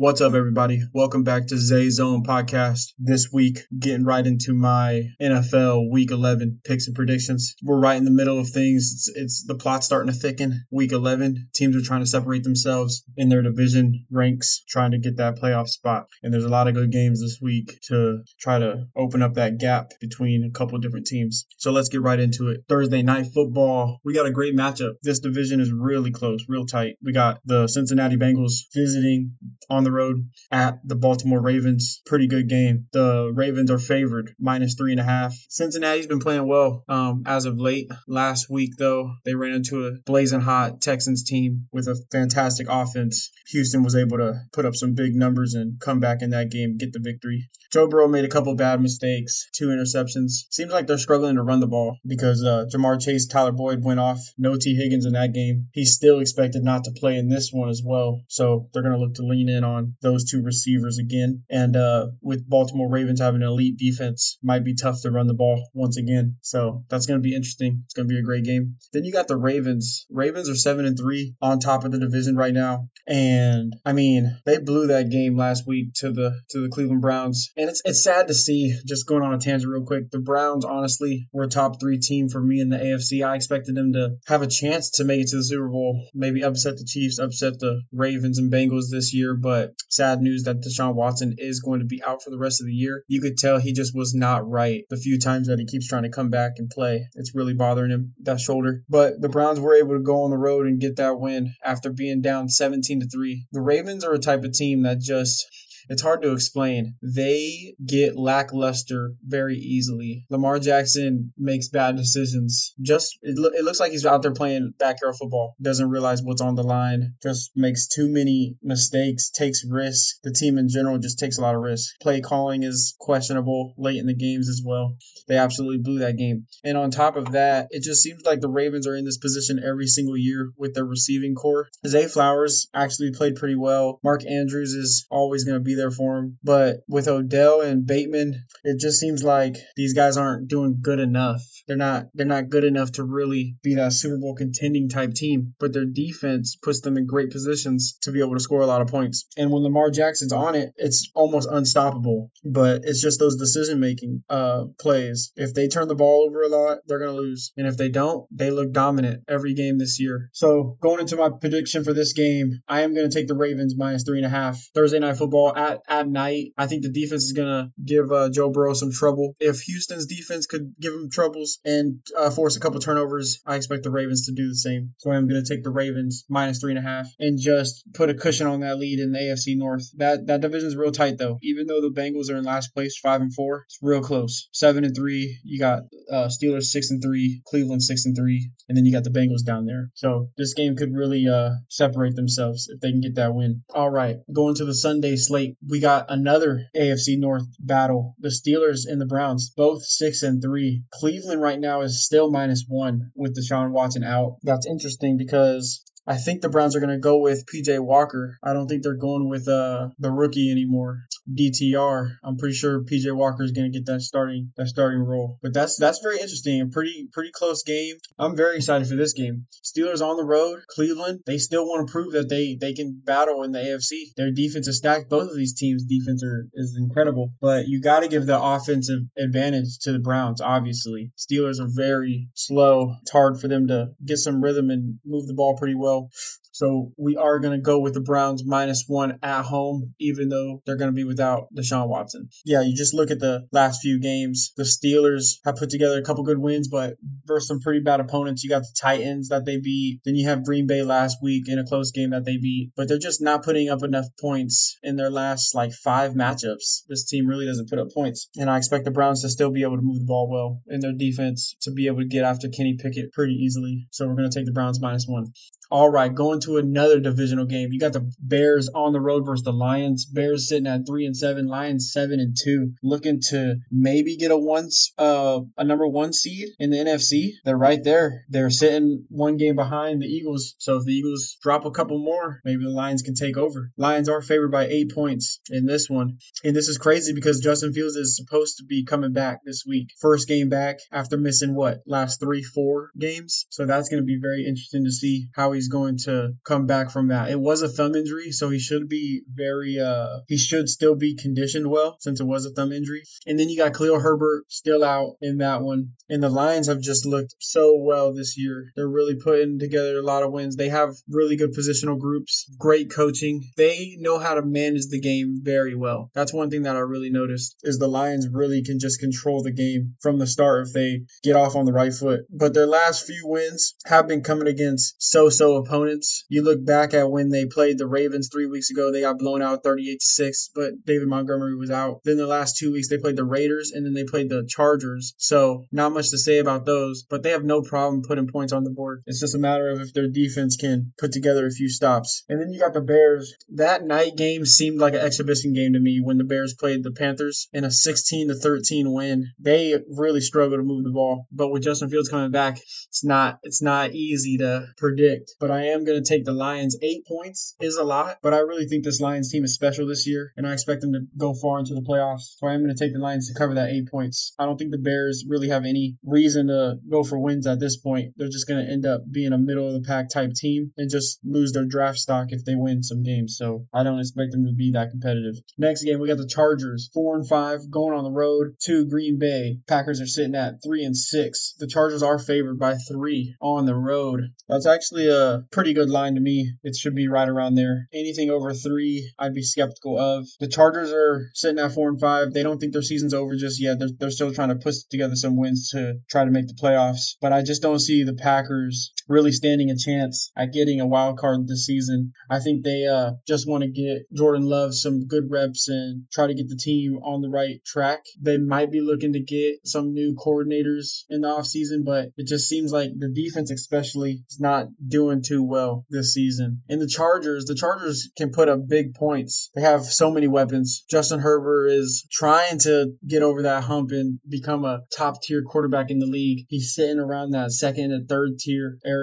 What's up, everybody? Welcome back to Zay Zone Podcast. This week, getting right into my NFL Week 11 picks and predictions. We're right in the middle of things. It's, it's the plot starting to thicken. Week 11, teams are trying to separate themselves in their division ranks, trying to get that playoff spot. And there's a lot of good games this week to try to open up that gap between a couple different teams. So let's get right into it. Thursday night football. We got a great matchup. This division is really close, real tight. We got the Cincinnati Bengals visiting on the the road at the Baltimore Ravens. Pretty good game. The Ravens are favored minus three and a half. Cincinnati's been playing well um, as of late. Last week, though, they ran into a blazing hot Texans team with a fantastic offense. Houston was able to put up some big numbers and come back in that game, get the victory. Joe Burrow made a couple bad mistakes, two interceptions. Seems like they're struggling to run the ball because uh, Ja'Marr Chase, Tyler Boyd went off. No Tee Higgins in that game. He's still expected not to play in this one as well. So they're going to look to lean in on those two receivers again. And uh, with Baltimore Ravens having an elite defense, might be tough to run the ball once again. So that's going to be interesting. It's going to be a great game. Then you got the Ravens. Ravens are seven and three on top of the division right now. And I mean, they blew that game last week to the to the Cleveland Browns and it's it's sad to see. Just going on a tangent real quick, the Browns honestly were a top three team for me in the AFC. I expected them to have a chance to make it to the Super Bowl, maybe upset the Chiefs, upset the Ravens and Bengals this year. But sad news that Deshaun Watson is going to be out for the rest of the year. You could tell he just was not right the few times that he keeps trying to come back and play. It's really bothering him that shoulder. But the Browns were able to go on the road and get that win after being down 17 to 3. The Ravens are a type of team that just it's hard to explain. They get lackluster very easily. Lamar Jackson makes bad decisions. Just it, lo- it looks like he's out there playing backyard football. Doesn't realize what's on the line. Just makes too many mistakes. Takes risks. The team in general just takes a lot of risks. Play calling is questionable late in the games as well. They absolutely blew that game. And on top of that, it just seems like the Ravens are in this position every single year with their receiving corps. Zay Flowers actually played pretty well. Mark Andrews is always going to be there for him. But with Odell and Bateman, it just seems like these guys aren't doing good enough. They're not they're not good enough to really be that Super Bowl contending type team. But their defense puts them in great positions to be able to score a lot of points. And when Lamar Jackson's on it, it's almost unstoppable. But it's just those decision making uh, plays. If they turn the ball over a lot, they're gonna lose. And if they don't, they look dominant every game this year. So going into my prediction for this game, I am gonna take the Ravens minus three and a half. Thursday night football at at, night. I think the defense is going to give uh, Joe Burrow some trouble. If Houston's defense could give him troubles and uh, force a couple turnovers, I expect the Ravens to do the same. So I'm going to take the Ravens minus three and a half and just put a cushion on that lead in the AFC North. That that division is real tight though. Even though the Bengals are in last place, five and four, it's real close. Seven and three. You got uh, Steelers six and three, Cleveland six and three, and then you got the Bengals down there. So this game could really uh, separate themselves if they can get that win. All right, going to the Sunday slate we got another AFC North battle. The Steelers and the Browns, both six and three. Cleveland right now is still minus one with Deshaun Watson out. That's interesting because I think the Browns are going to go with PJ Walker. I don't think they're going with uh, the rookie anymore, DTR. I'm pretty sure PJ Walker is going to get that starting that starting role. But that's that's very interesting. A pretty pretty close game. I'm very excited for this game. Steelers on the road, Cleveland. They still want to prove that they they can battle in the AFC. Their defense is stacked. Both of these teams' defense are, is incredible. But you got to give the offensive advantage to the Browns. Obviously, Steelers are very slow. It's hard for them to get some rhythm and move the ball pretty well well. So we are going to go with the Browns minus one at home, even though they're going to be without Deshaun Watson. Yeah, you just look at the last few games. The Steelers have put together a couple good wins, but versus some pretty bad opponents. You got the Titans that they beat. Then you have Green Bay last week in a close game that they beat. But they're just not putting up enough points in their last like five matchups. This team really doesn't put up points. And I expect the Browns to still be able to move the ball well in their defense to be able to get after Kenny Pickett pretty easily. So we're going to take the Browns minus one. All right, going to another divisional game. You got the Bears on the road versus the Lions. Bears sitting at three and seven, Lions seven and two, looking to maybe get a once uh a number one seed in the NFC. They're right there. They're sitting one game behind the Eagles. So if the Eagles drop a couple more, maybe the Lions can take over. Lions are favored by eight points in this one, and this is crazy because Justin Fields is supposed to be coming back this week. First game back after missing what last three, four games. So that's going to be very interesting to see how he's going to come back from that. It was a thumb injury, so he should be very uh he should still be conditioned well since it was a thumb injury. And then you got Khalil Herbert still out in that one. And the Lions have just looked so well this year. They're really putting together a lot of wins. They have really good positional groups, great coaching. They know how to manage the game very well. That's one thing that I really noticed is the Lions really can just control the game from the start if they get off on the right foot. But their last few wins have been coming against so-so opponents. You look back at when they played the Ravens 3 weeks ago, they got blown out 38 6, but David Montgomery was out. Then the last 2 weeks they played the Raiders and then they played the Chargers. So, not much to say about those, but they have no problem putting points on the board. It's just a matter of if their defense can put together a few stops. And then you got the Bears. That night game seemed like an exhibition game to me when the Bears played the Panthers in a 16 to 13 win. They really struggled to move the ball, but with Justin Fields coming back, it's not it's not easy to predict. But I am going to take the Lions. 8 points is a lot, but I really think this Lions team is special this year and I expect them to go far into the playoffs. So I am going to take the Lions to cover that 8 points. I don't think the Bears really have any reason to go for wins at this point. They're just going to end up being a middle of the pack type team and just lose their draft stock if they win some games. So I don't expect them to be that competitive. Next game, we got the Chargers, four and five, going on the road to Green Bay. Packers are sitting at three and six. The Chargers are favored by three on the road. That's actually a pretty good line to me. It should be right around there. Anything over three, I'd be skeptical of. The Chargers are sitting at four and five. They don't think their season's over just yet. They're, they're still trying to put together some wins to try to make the playoffs. But I just don't see the Packers really standing a chance at getting a wild card this season. I think they uh, just want to get Jordan Love some good reps and try to get the team on the right track. They might be looking to get some new coordinators in the offseason, but it just seems like the defense, especially, is not doing too well this season. And the Chargers, the Chargers can put up big points. They have so many weapons. Justin Herbert is trying to get over that hump and become a top tier quarterback in the league. He's sitting around that second and third tier area,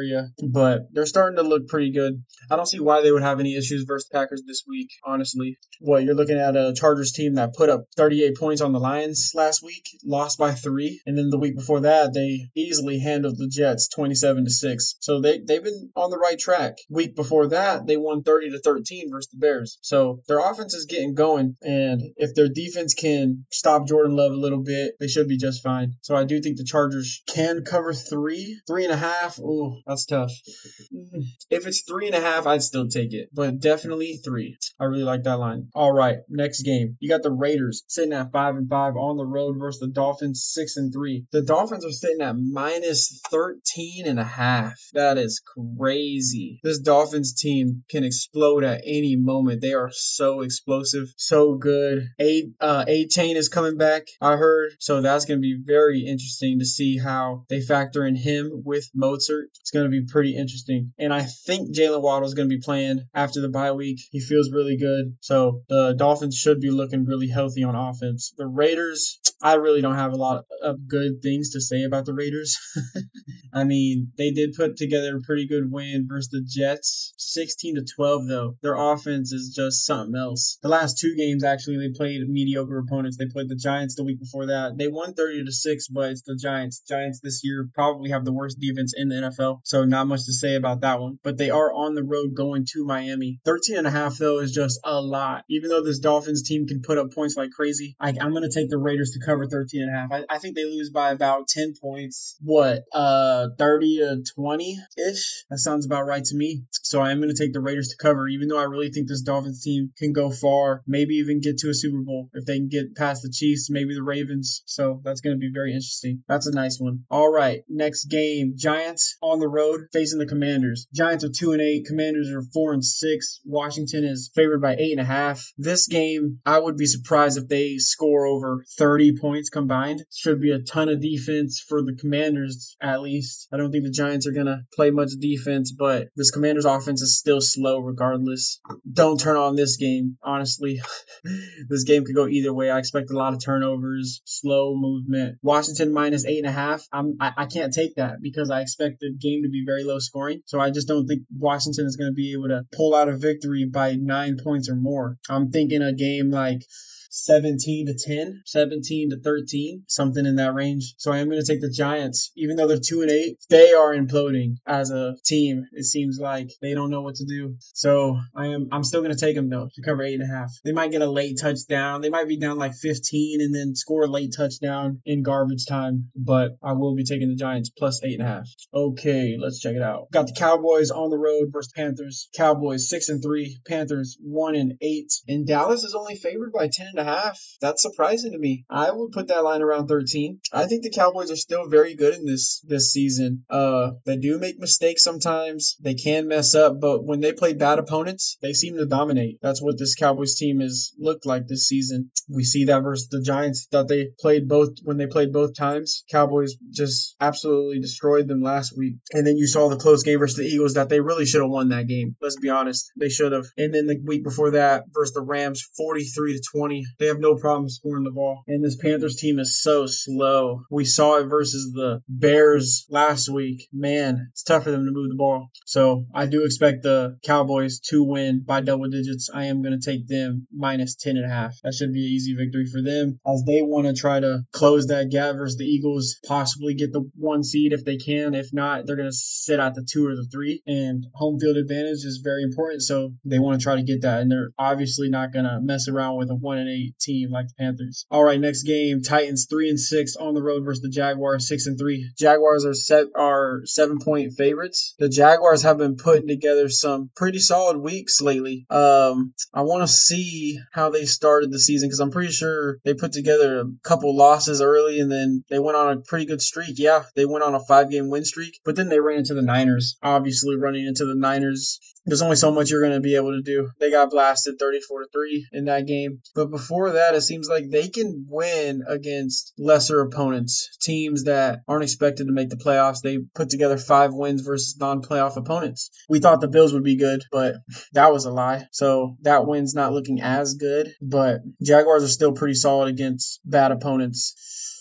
but they're starting to look pretty good. I don't see why they would have any issues versus Packers this week, honestly. What you're looking at a Chargers team that put up 38 points on the Lions last week, lost by three, and then the week before that they easily handled the Jets 27 to six. So they they've been on the right track. Week before that they won 30 to 13 versus the Bears. So their offense is getting going, and if their defense can stop Jordan Love a little bit, they should be just fine. So I do think the Chargers can cover three, three and a half. Ooh, that's tough. Mm, if it's three and a half, I'd still take it, but definitely three. I really like that line. All right, next game. You got the Raiders sitting at five and five on the road versus the Dolphins six and three. The Dolphins are sitting at minus 13 and a half. That is crazy. This Dolphins team can explode at any moment. They are so explosive, so good. A uh, Achane is coming back. I heard, so that's going to be very interesting to see how they factor in him with Mostert. It's going to be pretty interesting. And I think Jaylen Waddle is going to be playing after the bye week. He feels really good. So the Dolphins should be looking really healthy on offense. The Raiders, I really don't have a lot of good things to say about the Raiders. I mean, they did put together a pretty good win versus the Jets. 16 to 12 though. Their offense is just something else. The last two games actually they played mediocre opponents. They played the Giants the week before that. They won 30 to 6, but it's the Giants. Giants this year probably have the worst defense in the NFL. So not much to say about that one. But they are on the road going to Miami. 13 and a half though is just a lot. Even though this Dolphins team can put up points like crazy, I, am going to take the Raiders to cover 13 and a half. I, I think they lose by about 10 points. What? Uh 30 to 20 ish. That sounds about right to me. So I am going to take the Raiders to cover, even though I really think this Dolphins team can go far, maybe even get to a Super Bowl if they can get past the Chiefs, maybe the Ravens. So that's going to be very interesting. That's a nice one. All right, next game: Giants on the road facing the Commanders. Giants are two and eight. Commanders are four and six. Washington is favored by eight and a half. This game, I would be surprised if they score over 30 points combined. Should be a ton of defense for the Commanders at least. I don't think the Giants are to play much defense, but this Commanders offense is still slow regardless. Don't turn on this game, honestly. this game could go either way. I expect a lot of turnovers, slow movement. Washington minus eight and a half. I'm, I, I can't take that because I expect the game to be very low scoring. So I just don't think Washington is going to be able to pull out a victory by nine points or more. I'm thinking a game like 17 to 10, 17 to 13, something in that range. So I am going to take the Giants, even though they're two and eight. They are imploding as a team. It seems like they don't know what to do. So I am. I'm still going to take them though to cover eight and a half. They might get a late touchdown. They might be down like 15 and then score a late touchdown in garbage time. But I will be taking the Giants plus eight and a half. Okay, let's check it out. Got the Cowboys on the road versus Panthers. Cowboys six and three. Panthers one and eight. And Dallas is only favored by ten and a half. That's surprising to me. I would put that line around 13. I think the Cowboys are still very good in this this season. Uh, they do make mistakes sometimes. They can mess up, but when they play bad opponents, they seem to dominate. That's what this Cowboys team has looked like this season. We see that versus the Giants that they played both when they played both times. Cowboys just absolutely destroyed them last week. And then you saw the close game versus the Eagles that they really should have won that game. Let's be honest. They should have. And then the week before that versus the Rams 43 to 20. They have no problem scoring the ball. And this Panthers team is so slow. We saw it versus the Bears last week. Man, it's tough for them to move the ball. So I do expect the Cowboys to win by double digits. I am going to take them minus 10 and a half. That should be an easy victory for them as they want to try to close that gap versus the Eagles, possibly get the one seed if they can. If not, they're going to sit at the two or the three. And home field advantage is very important. So they want to try to get that. And they're obviously not going to mess around with a one and eight team like the Panthers. All right, next game Titans three and six on the road versus the Jaguars six and three. Jaguars are set are seven point favorites. The Jaguars have been putting together some pretty solid weeks lately. Um, I want to see how they started the season because I'm pretty sure they put together a couple losses early and then they went on a pretty good streak. Yeah, they went on a five game win streak, but then they ran into the Niners. Obviously, running into the Niners there's only so much you're going to be able to do. They got blasted 34 to 3 in that game. But before that, it seems like they can win against lesser opponents, teams that aren't expected to make the playoffs. They put together five wins versus non playoff opponents. We thought the Bills would be good, but that was a lie. So that win's not looking as good. But Jaguars are still pretty solid against bad opponents.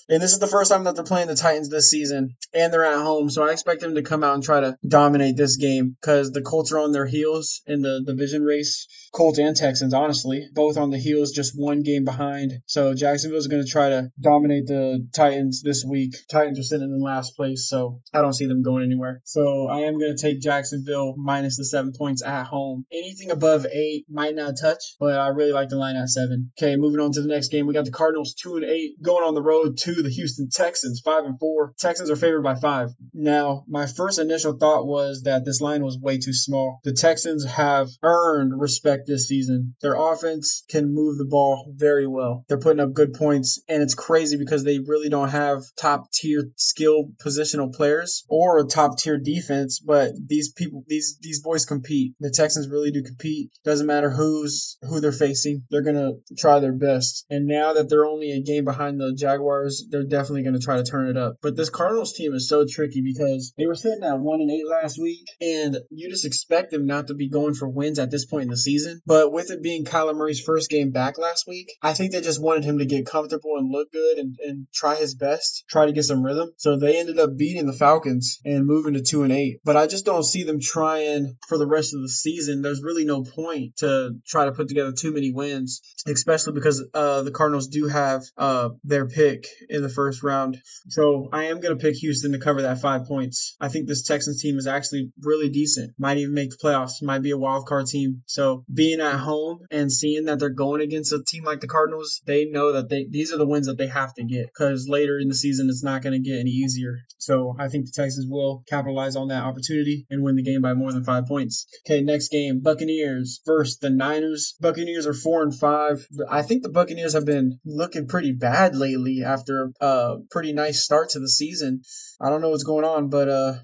And this is the first time that they're playing the Titans this season, and they're at home. So I expect them to come out and try to dominate this game because the Colts are on their heels in the division race. Colts and Texans, honestly, both on the heels, just one game behind. So Jacksonville is going to try to dominate the Titans this week. Titans are sitting in last place, so I don't see them going anywhere. So I am going to take Jacksonville minus the seven points at home. Anything above eight might not touch, but I really like the line at seven. Okay, moving on to the next game, we got the Cardinals two and eight going on the road the Houston Texans five and four. Texans are favored by five. Now, my first initial thought was that this line was way too small. The Texans have earned respect this season. Their offense can move the ball very well. They're putting up good points, and it's crazy because they really don't have top tier skill positional players or a top tier defense. But these people, these these boys compete. The Texans really do compete. Doesn't matter who's who they're facing. They're gonna try their best. And now that they're only a game behind the Jaguars, they're definitely gonna try to turn it up. But this Cardinals team is so tricky because they were sitting at one and eight last week, and you just expect them not to be going for wins at this point in the season. But with it being Kyler Murray's first game back last week, I think they just wanted him to get comfortable and look good and, and try his best, try to get some rhythm. So they ended up beating the Falcons and moving to two and eight. But I just don't see them trying for the rest of the season. There's really no point to try to put together too many wins, especially because uh, the Cardinals do have uh, their pick in the first round. So I am going to pick Houston to cover that five points. I think this Texans team is actually really decent. Might even make the playoffs. Might be a wild card team. So being at home and seeing that they're going against a team like the Cardinals, they know that they these are the wins that they have to get because later in the season it's not going to get any easier. So I think the Texans will capitalize on that opportunity and win the game by more than five points. Okay, next game, Buccaneers versus the Niners. Buccaneers are four and five. I think the Buccaneers have been looking pretty bad lately after a pretty nice start to the season. I don't know what's going on, but uh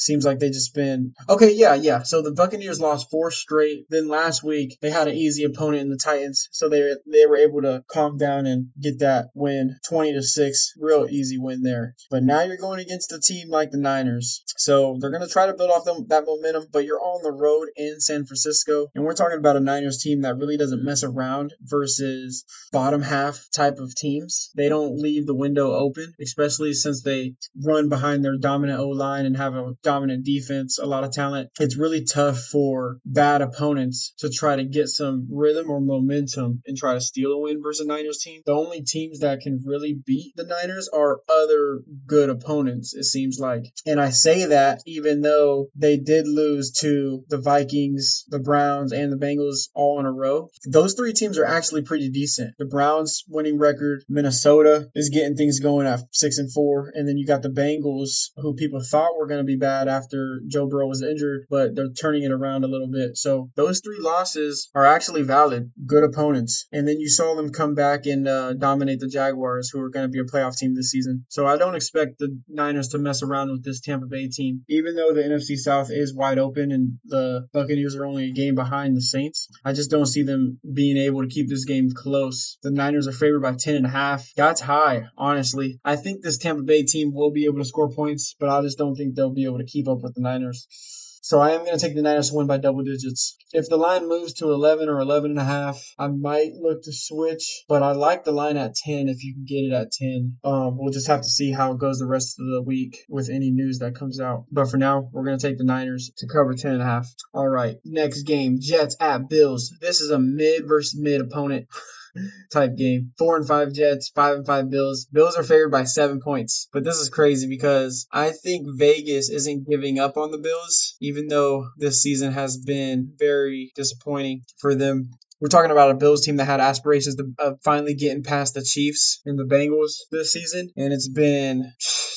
seems like they just been okay. Yeah, yeah. So the Buccaneers lost four straight. Then last week they had an easy opponent in the Titans, so they they were able to calm down and get that win, twenty to six, real easy win there. But now you're going against a team like the Niners, so they're gonna try to build off them that momentum. But you're on the road in San Francisco, and we're talking about a Niners team that really doesn't mess around versus bottom half type of teams. They don't leave the window open, especially since they run behind their dominant O line and have a dominant defense, a lot of talent. It's really tough for bad opponents to try to get some rhythm or momentum and try to steal a win versus a Niners team. The only teams that can really beat the Niners are other good opponents, it seems like. And I say that even though they did lose to the Vikings, the Browns, and the Bengals all in a row, those three teams are actually pretty decent. The Browns winning record, Minnesota is getting things going at six and four, and then you got the Bengals, who people thought were going to be bad after Joe Burrow was injured, but they're turning it around a little bit. So those three losses are actually valid, good opponents. And then you saw them come back and uh, dominate the Jaguars, who are going to be a playoff team this season. So I don't expect the Niners to mess around with this Tampa Bay team, even though the NFC South is wide open and the Buccaneers are only a game behind the Saints. I just don't see them being able to keep this game close. The Niners are favored by 10 and a half. That's high, honestly. I think this Tampa Bay team will be able to score points, but I just don't think they'll be able to keep up with the Niners. So I am going to take the Niners to win by double digits. If the line moves to 11 or 11 and a half, I might look to switch, but I like the line at 10 if you can get it at 10. Um, we'll just have to see how it goes the rest of the week with any news that comes out. But for now, we're going to take the Niners to cover 10 and a half. All right, next game, Jets at Bills. This is a mid versus mid opponent. Type game. Four and five Jets, five and five Bills. Bills are favored by seven points. But this is crazy because I think Vegas isn't giving up on the Bills, even though this season has been very disappointing for them. We're talking about a Bills team that had aspirations of finally getting past the Chiefs and the Bengals this season, and it's been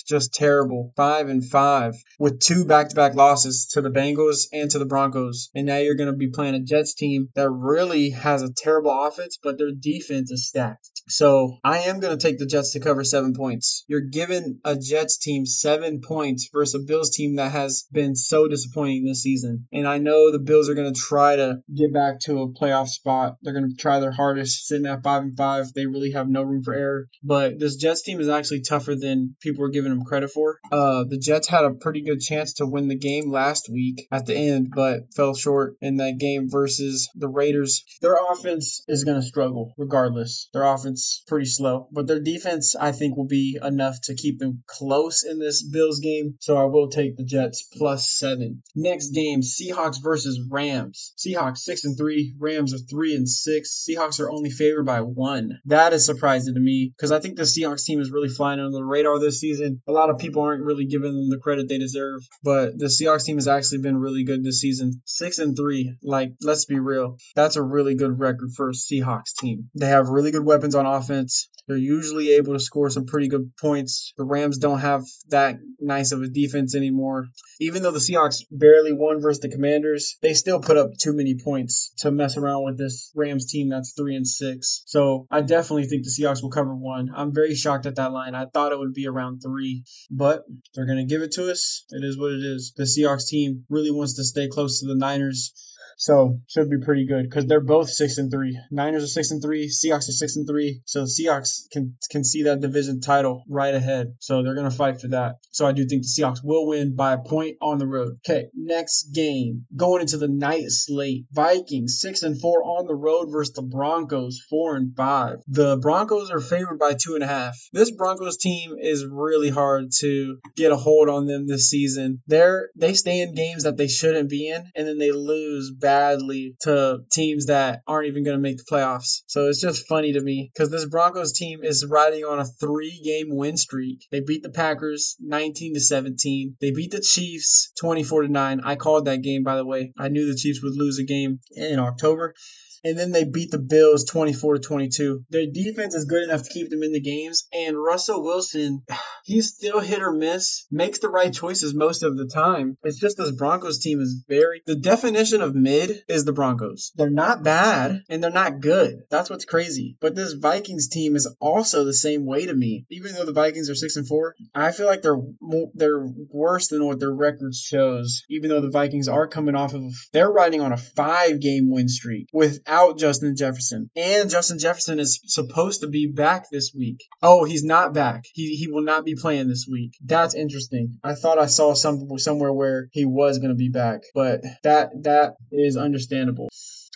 just terrible. Five and five with two back-to-back losses to the Bengals and to the Broncos, and now you're going to be playing a Jets team that really has a terrible offense, but their defense is stacked. So I am going to take the Jets to cover seven points. You're giving a Jets team seven points versus a Bills team that has been so disappointing this season, and I know the Bills are going to try to get back to a playoff spot spot. They're going to try their hardest, sitting at five and five. They really have no room for error. But this Jets team is actually tougher than people are giving them credit for. Uh, the Jets had a pretty good chance to win the game last week at the end, but fell short in that game versus the Raiders. Their offense is going to struggle regardless. Their offense pretty slow, but their defense I think will be enough to keep them close in this Bills game. So I will take the Jets plus seven. Next game, Seahawks versus Rams. Seahawks six and three, Rams are three three and six. Seahawks are only favored by one. That is surprising to me because I think the Seahawks team is really flying under the radar this season. A lot of people aren't really giving them the credit they deserve, but the Seahawks team has actually been really good this season. Six and three. Like, let's be real. That's a really good record for a Seahawks team. They have really good weapons on offense. They're usually able to score some pretty good points. The Rams don't have that nice of a defense anymore. Even though the Seahawks barely won versus the Commanders, they still put up too many points to mess around with this Rams team that's three and six. So I definitely think the Seahawks will cover one. I'm very shocked at that line. I thought it would be around three, but they're gonna give it to us. It is what it is. The Seahawks team really wants to stay close to the Niners. So should be pretty good because they're both six and three. Niners are six and three. Seahawks are six and three. So Seahawks can can see that division title right ahead. So they're gonna fight for that. So I do think the Seahawks will win by a point on the road. Okay, next game going into the night slate. Vikings six and four on the road versus the Broncos four and five. The Broncos are favored by two and a half. This Broncos team is really hard to get a hold on them this season. They're they stay in games that they shouldn't be in, and then they lose badly to teams that aren't even going to make the playoffs. So it's just funny to me because this Broncos team is riding on a three game win streak. They beat the Packers 19 to 17. They beat the Chiefs 24 to 9. I called that game, by the way. I knew the Chiefs would lose a game in October and then they beat the Bills 24 to 22. Their defense is good enough to keep them in the games, and Russell Wilson, he's still hit or miss, makes the right choices most of the time. It's just this Broncos team is very the definition of mid is the Broncos. They're not bad and they're not good. That's what's crazy. But this Vikings team is also the same way to me. Even though the Vikings are 6 and 4, I feel like they're more, they're worse than what their record shows. Even though the Vikings are coming off of they're riding on a 5 game win streak with without Justin Jefferson. And Justin Jefferson is supposed to be back this week. Oh, he's not back. He, he will not be playing this week. That's interesting. I thought I saw some somewhere where he was going to be back, but that that is understandable.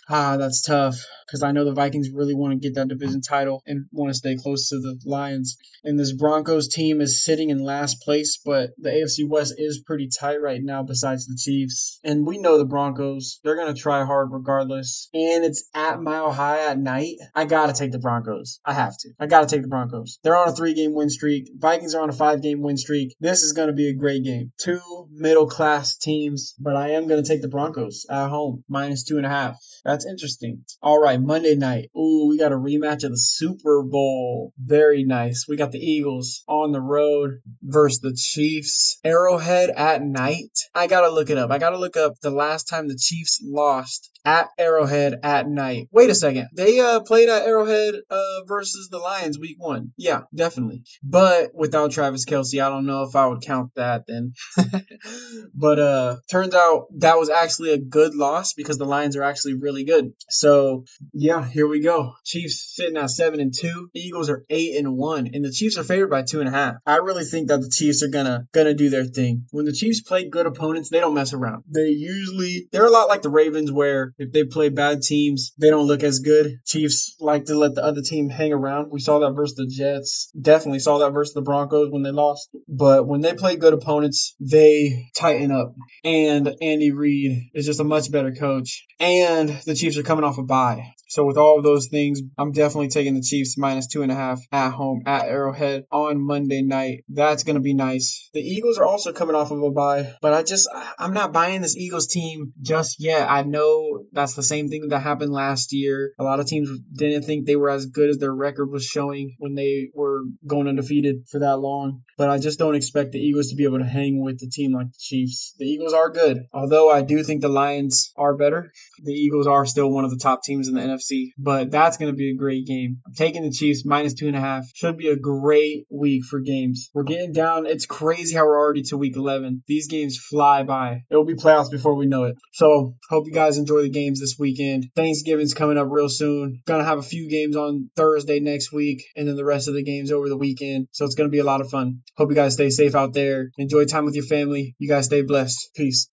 Ah, that's tough because I know the Vikings really want to get that division title and want to stay close to the Lions. And this Broncos team is sitting in last place, but the AFC West is pretty tight right now, besides the Chiefs. And we know the Broncos, they're going to try hard regardless. And it's at Mile High at night. I got to take the Broncos. I have to. I got to take the Broncos. They're on a three game win streak. Vikings are on a five game win streak. This is going to be a great game. Two middle class teams, but I am going to take the Broncos at home, minus two and a half. Interesting. All right, Monday night. Ooh, we got a rematch of the Super Bowl. Very nice. We got the Eagles on the road versus the Chiefs. Arrowhead at night. I gotta look it up. I gotta look up the last time the Chiefs lost at Arrowhead at night. Wait a second. They uh played at Arrowhead uh versus the Lions week one. Yeah, definitely. But without Travis Kelce, I don't know if I would count that then. but uh turns out that was actually a good loss because the Lions are actually really good. So yeah, here we go. Chiefs sitting at seven and two. Eagles are eight and one. And the Chiefs are favored by two and a half. I really think that the Chiefs are gonna gonna do their thing. When the Chiefs play good opponents, they don't mess around. They usually they're a lot like the Ravens where if they play bad teams, they don't look as good. Chiefs like to let the other team hang around. We saw that versus the Jets. Definitely saw that versus the Broncos when they lost. But when they play good opponents, they tighten up. And Andy Reid is just a much better coach. And the Chiefs are coming off a bye. So with all of those things, I'm definitely taking the Chiefs minus two and a half at home at Arrowhead on Monday night. That's gonna be nice. The Eagles are also coming off of a bye, but I just I'm not buying this Eagles team just yet. I know that's the same thing that happened last year. A lot of teams didn't think they were as good as their record was showing when they were going undefeated for that long. But I just don't expect the Eagles to be able to hang with the team like the Chiefs. The Eagles are good, although I do think the Lions are better. The Eagles are still one of the top teams in the NFC, but that's going to be a great game. I'm taking the Chiefs minus two and a half. Should be a great week for games. We're getting down. It's crazy how we're already to week 11. These games fly by. It will be playoffs before we know it. So hope you guys enjoy the games this weekend. Thanksgiving's coming up real soon. Gonna have a few games on Thursday next week, and then the rest of the games over the weekend. So it's gonna be a lot of fun. Hope you guys stay safe out there. Enjoy time with your family. You guys stay blessed. Peace.